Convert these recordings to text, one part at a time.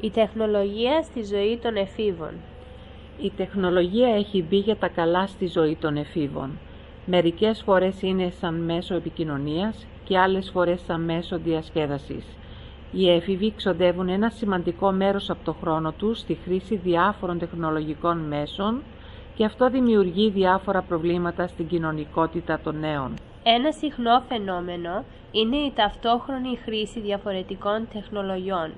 Η τεχνολογία στη ζωή των εφήβων. Η τεχνολογία έχει μπει για τα καλά στη ζωή των εφήβων. Μερικές φορές είναι σαν μέσο επικοινωνίας και άλλες φορές σαν μέσο διασκέδασης. Οι έφηβοι ξοδεύουν ένα σημαντικό μέρος από το χρόνο τους στη χρήση διάφορων τεχνολογικών μέσων και αυτό δημιουργεί διάφορα προβλήματα στην κοινωνικότητα των νέων. Ένα συχνό φαινόμενο είναι η ταυτόχρονη χρήση διαφορετικών τεχνολογιών.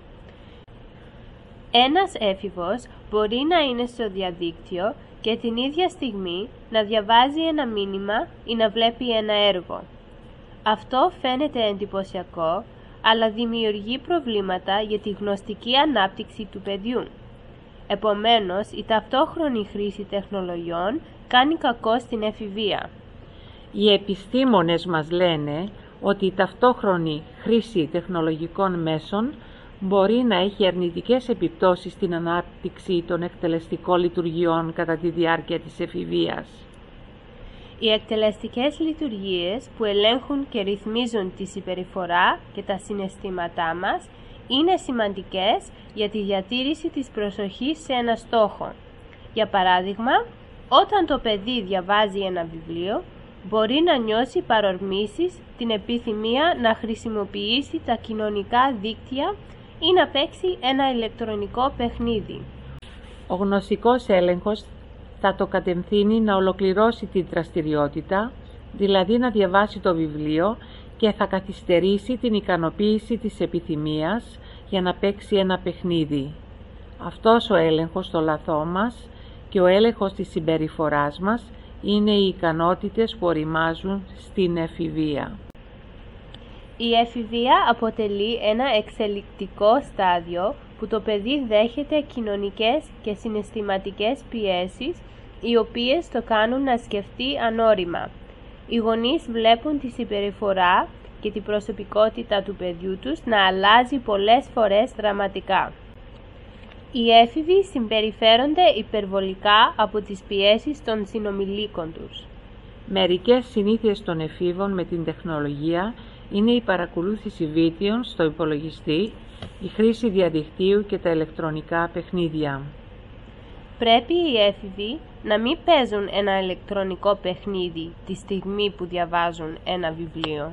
Ένας έφηβος μπορεί να είναι στο διαδίκτυο και την ίδια στιγμή να διαβάζει ένα μήνυμα ή να βλέπει ένα έργο. Αυτό φαίνεται εντυπωσιακό, αλλά δημιουργεί προβλήματα για τη γνωστική ανάπτυξη του παιδιού. Επομένως, η ταυτόχρονη χρήση τεχνολογιών κάνει κακό στην εφηβεία. Οι επιστήμονες μας λένε ότι η ταυτόχρονη χρήση τεχνολογικών μέσων μπορεί να έχει αρνητικές επιπτώσεις στην ανάπτυξη των εκτελεστικών λειτουργιών κατά τη διάρκεια της εφηβείας. Οι εκτελεστικές λειτουργίες που ελέγχουν και ρυθμίζουν τη συμπεριφορά και τα συναισθήματά μας είναι σημαντικές για τη διατήρηση της προσοχής σε ένα στόχο. Για παράδειγμα, όταν το παιδί διαβάζει ένα βιβλίο, μπορεί να νιώσει παρορμήσεις, την επιθυμία να χρησιμοποιήσει τα κοινωνικά δίκτυα ή να παίξει ένα ηλεκτρονικό παιχνίδι. Ο γνωσικός έλεγχος θα το κατευθύνει να ολοκληρώσει την δραστηριότητα, δηλαδή να διαβάσει το βιβλίο και θα καθυστερήσει την ικανοποίηση της επιθυμίας για να παίξει ένα παιχνίδι. Αυτός ο έλεγχος στο λαθό μας και ο έλεγχος της συμπεριφοράς μας είναι οι ικανότητες που οριμάζουν στην εφηβεία. Η εφηβεία αποτελεί ένα εξελικτικό στάδιο που το παιδί δέχεται κοινωνικές και συναισθηματικές πιέσεις οι οποίες το κάνουν να σκεφτεί ανώριμα. Οι γονείς βλέπουν τη συμπεριφορά και την προσωπικότητα του παιδιού τους να αλλάζει πολλές φορές δραματικά. Οι έφηβοι συμπεριφέρονται υπερβολικά από τις πιέσεις των συνομιλίκων τους. Μερικές συνήθειες των εφήβων με την τεχνολογία είναι η παρακολούθηση βίντεων στο υπολογιστή, η χρήση διαδικτύου και τα ηλεκτρονικά παιχνίδια. Πρέπει οι έφηβοι να μην παίζουν ένα ηλεκτρονικό παιχνίδι τη στιγμή που διαβάζουν ένα βιβλίο.